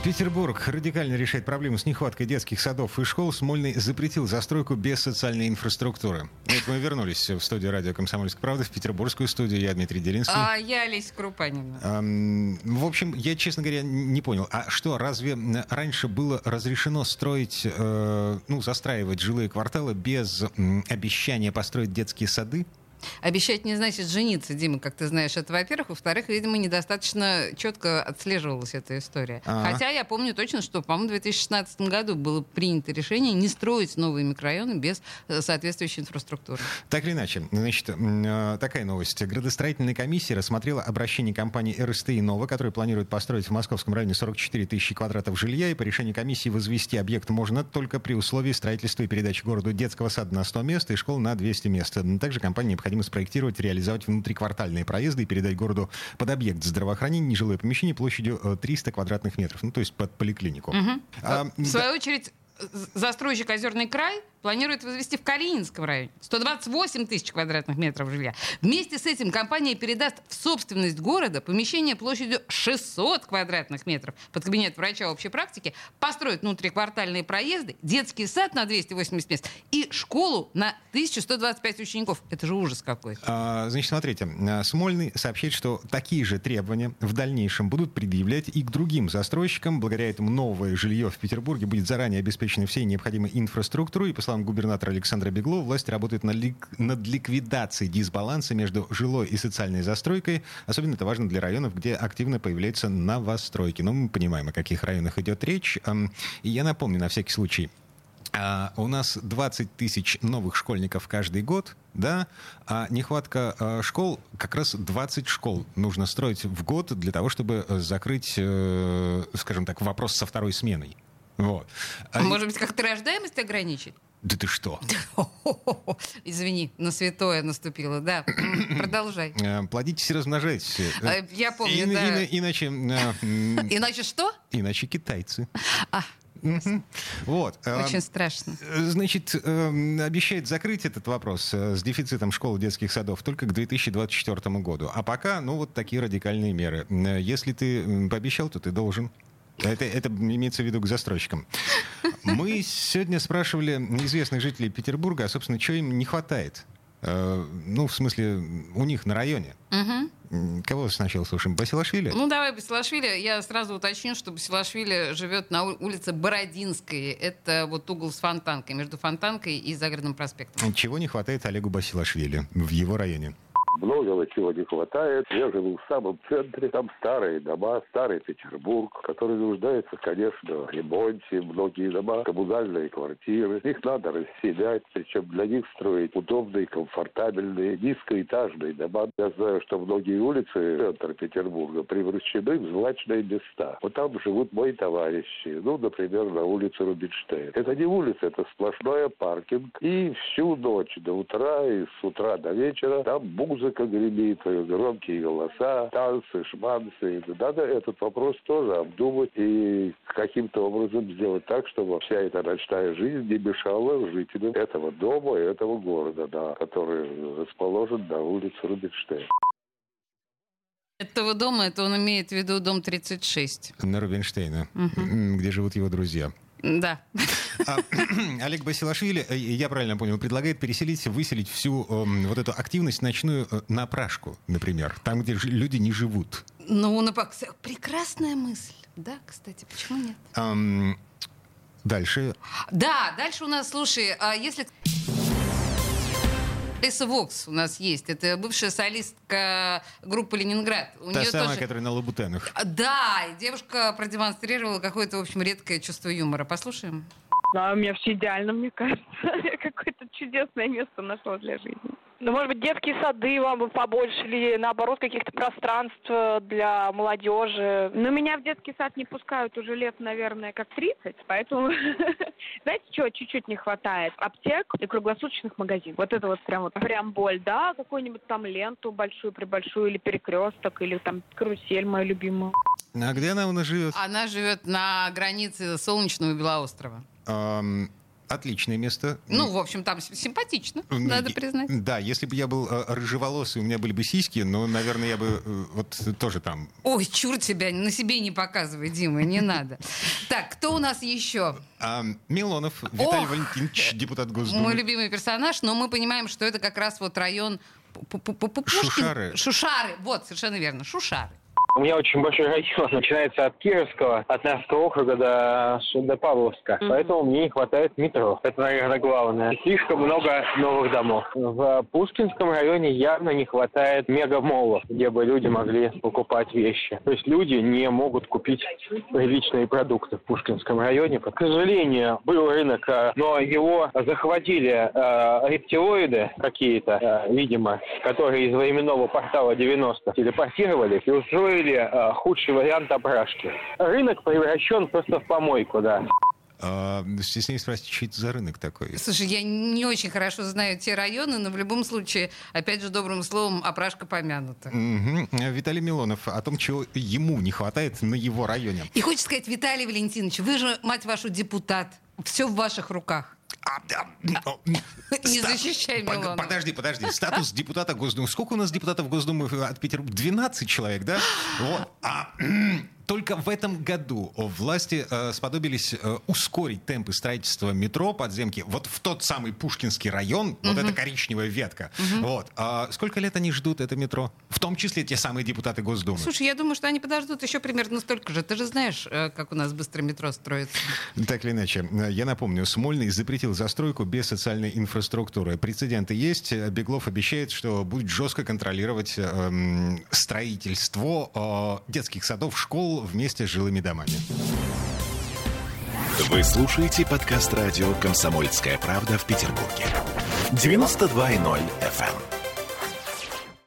Петербург радикально решает проблему с нехваткой детских садов и школ. Смольный запретил застройку без социальной инфраструктуры. Вот мы вернулись в студию радио «Комсомольская правда», в петербургскую студию. Я Дмитрий Делинский. А я Олеся Крупанина. Эм, в общем, я, честно говоря, не понял. А что, разве раньше было разрешено строить, э, ну, застраивать жилые кварталы без м, обещания построить детские сады? Обещать не значит жениться, Дима, как ты знаешь. Это, во-первых. Во-вторых, видимо, недостаточно четко отслеживалась эта история. Ага. Хотя я помню точно, что, по-моему, в 2016 году было принято решение не строить новые микрорайоны без э, соответствующей инфраструктуры. Так или иначе, значит, э, такая новость. Градостроительная комиссия рассмотрела обращение компании РСТ «Нова», которая планирует построить в московском районе 44 тысячи квадратов жилья, и по решению комиссии возвести объект можно только при условии строительства и передачи городу детского сада на 100 мест и школ на 200 мест. Также компании необходимо спроектировать, реализовать внутриквартальные проезды и передать городу под объект здравоохранения нежилое помещение площадью э, 300 квадратных метров, ну то есть под поликлинику. А, В свою очередь, э, застройщик «Озерный край» планирует возвести в Калининском районе 128 тысяч квадратных метров жилья. Вместе с этим компания передаст в собственность города помещение площадью 600 квадратных метров под кабинет врача общей практики, построит внутриквартальные проезды, детский сад на 280 мест и школу на 1125 учеников. Это же ужас какой. А, Значит, смотрите, а, Смольный сообщает, что такие же требования в дальнейшем будут предъявлять и к другим застройщикам. Благодаря этому новое жилье в Петербурге будет заранее обеспечено всей необходимой инфраструктурой. И, по словам губернатора Александра Беглова, власть работает над, лик- над ликвидацией дисбаланса между жилой и социальной застройкой. Особенно это важно для районов, где активно появляются новостройки. Но мы понимаем, о каких районах идет речь. И я напомню на всякий случай, а, у нас 20 тысяч новых школьников каждый год, да, а нехватка а, школ, как раз 20 школ нужно строить в год для того, чтобы э, закрыть, э, скажем так, вопрос со второй сменой. Вот. А- Может быть, как-то рождаемость ограничить? Да ты что? Извини, на святое наступило. Да, продолжай. Э, Плодитесь и размножайтесь. Э, Я помню, ин- да. ина- Иначе, э, Иначе что? иначе китайцы. А. Вот. очень страшно. Значит, эм, обещает закрыть этот вопрос с дефицитом школ и детских садов только к 2024 году. А пока, ну, вот такие радикальные меры. Если ты пообещал, то ты должен. Это, это имеется в виду к застройщикам. Мы сегодня спрашивали известных жителей Петербурга, а, собственно, что им не хватает. Э, Ну, в смысле, у них на районе. М, Кого сначала слушаем? Басилашвили? Ну, давай Басилашвили. Я сразу уточню, что Басилашвили живет на улице Бородинской. Это вот угол с Фонтанкой, между Фонтанкой и Загородным проспектом. Чего не хватает Олегу Басилашвили в его районе? Многого чего не хватает. Я живу в самом центре. Там старые дома, старый Петербург, который нуждается, конечно, в ремонте. Многие дома, коммунальные квартиры. Их надо расселять, причем для них строить удобные, комфортабельные, низкоэтажные дома. Я знаю, что многие улицы центра Петербурга превращены в злачные места. Вот там живут мои товарищи. Ну, например, на улице Рубинштейн. Это не улица, это сплошной паркинг. И всю ночь до утра, и с утра до вечера там музыка гремит, громкие голоса, танцы, шманцы. И Надо этот вопрос тоже обдумать и каким-то образом сделать так, чтобы вся эта ночная жизнь не мешала жителям этого дома и этого города, да, который расположен на улице Рубинштейн. Этого дома, это он имеет в виду дом 36. На Рубинштейна, м, где живут его друзья. Да. А, Олег Басилашвили, э, я правильно понял, предлагает переселить, выселить всю эм, вот эту активность ночную э, на Пражку, например, там, где люди не живут. Ну, на прекрасная мысль. Да, кстати, почему нет? Ам, Дальше. Да, дальше у нас, слушай, а если... Лиса Вокс у нас есть. Это бывшая солистка группы «Ленинград». У Та нее самая, тоже... которая на лабутенах. А, Да, и девушка продемонстрировала какое-то, в общем, редкое чувство юмора. Послушаем. Да, у меня все идеально, мне кажется. Я какое-то чудесное место нашла для жизни. Ну, может быть, детские сады вам бы побольше или, наоборот, каких-то пространств э, для молодежи. Но меня в детский сад не пускают уже лет, наверное, как 30, поэтому, знаете, чего чуть-чуть не хватает? Аптек и круглосуточных магазинов. Вот это вот прям вот прям боль, да, какую-нибудь там ленту большую, прибольшую, или перекресток, или там карусель мою любимую. А где она у нас живет? Она живет на границе Солнечного и Белоострова. Ам, Отличное место. Ну, в общем, там симпатично, М, надо и- признать. Да, если бы я был э, рыжеволосый, у меня были бы сиськи, но, наверное, я бы э, вот тоже там. Ой, чур тебя, на себе не показывай, Дима, не надо. Так, кто у нас еще? А, Милонов Виталий Ох! Валентинович, депутат Госдумы. Мой любимый персонаж, но мы понимаем, что это как раз вот район Пушкин- Шушары. Шушары, вот, совершенно верно, Шушары. У меня очень большой район, начинается от Кировского, от Невского округа до, до Павловска. Поэтому мне не хватает метро. Это, наверное, главное. Слишком много новых домов. В Пушкинском районе явно не хватает мегамолов, где бы люди могли покупать вещи. То есть люди не могут купить приличные продукты в Пушкинском районе. К сожалению, был рынок, э, но его захватили э, рептилоиды какие-то, э, видимо, которые из временного портала 90 телепортировали и устроили э, худший вариант опрашки. Рынок превращен просто в помойку, да. А, Стесняюсь спросить, что это за рынок такой? Слушай, я не очень хорошо знаю те районы, но в любом случае, опять же, добрым словом, опрашка помянута. Мгм. Виталий Милонов о том, чего ему не хватает на его районе. И хочется сказать, Виталий Валентинович, вы же, мать вашу, депутат. Все в ваших руках. А, Не защищай Милонова. Подожди, подожди. Статус депутата Госдумы. Сколько у нас депутатов Госдумы от Петербурга? 12 человек, да? Вот. А только в этом году власти э, сподобились э, ускорить темпы строительства метро подземки вот в тот самый Пушкинский район, вот эта коричневая ветка. Вот. А сколько лет они ждут это метро? В том числе те самые депутаты Госдумы. Слушай, я думаю, что они подождут еще примерно столько же. Ты же знаешь, э, как у нас быстро метро строится. Так или иначе, э, я напомню, Смольный запретил застройку без социальной инфраструктуры. Прецеденты есть. Э, Беглов обещает, что будет жестко контролировать эм, строительство э, детских садов, школ вместе с жилыми домами. Вы слушаете подкаст радио «Комсомольская правда» в Петербурге. 92.0 FM.